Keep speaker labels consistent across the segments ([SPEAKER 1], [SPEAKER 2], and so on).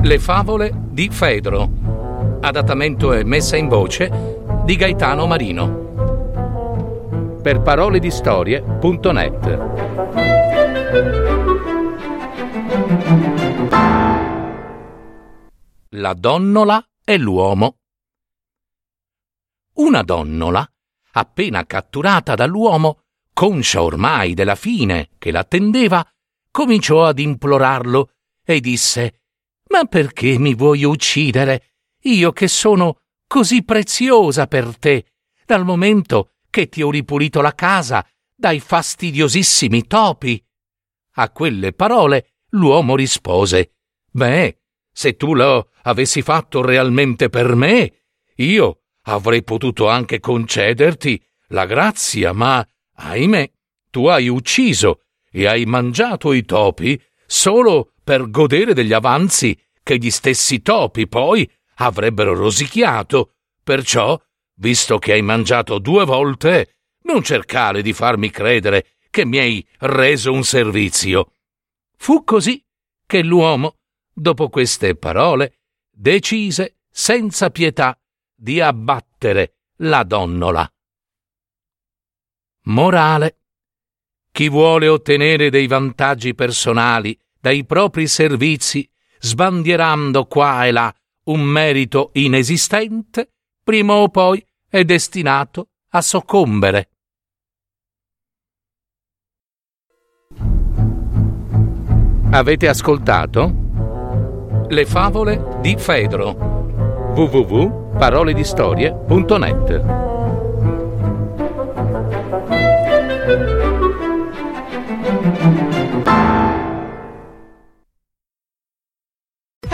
[SPEAKER 1] Le favole di Fedro. Adattamento e messa in voce di Gaetano Marino. Per parole di La donnola e l'uomo. Una donnola, appena catturata dall'uomo, conscia ormai della fine che l'attendeva, cominciò ad implorarlo e disse Ma perché mi vuoi uccidere, io che sono così preziosa per te, dal momento che ti ho ripulito la casa dai fastidiosissimi topi? A quelle parole l'uomo rispose Beh, se tu lo avessi fatto realmente per me, io avrei potuto anche concederti la grazia, ma, ahimè, tu hai ucciso e hai mangiato i topi solo per godere degli avanzi che gli stessi topi poi avrebbero rosicchiato. Perciò, visto che hai mangiato due volte, non cercare di farmi credere che mi hai reso un servizio. Fu così che l'uomo dopo queste parole, decise senza pietà di abbattere la donnola. Morale. Chi vuole ottenere dei vantaggi personali dai propri servizi, sbandierando qua e là un merito inesistente, prima o poi è destinato a soccombere. Avete ascoltato? Le favole di Fedro www.paroledistorie.net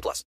[SPEAKER 2] 18 plus.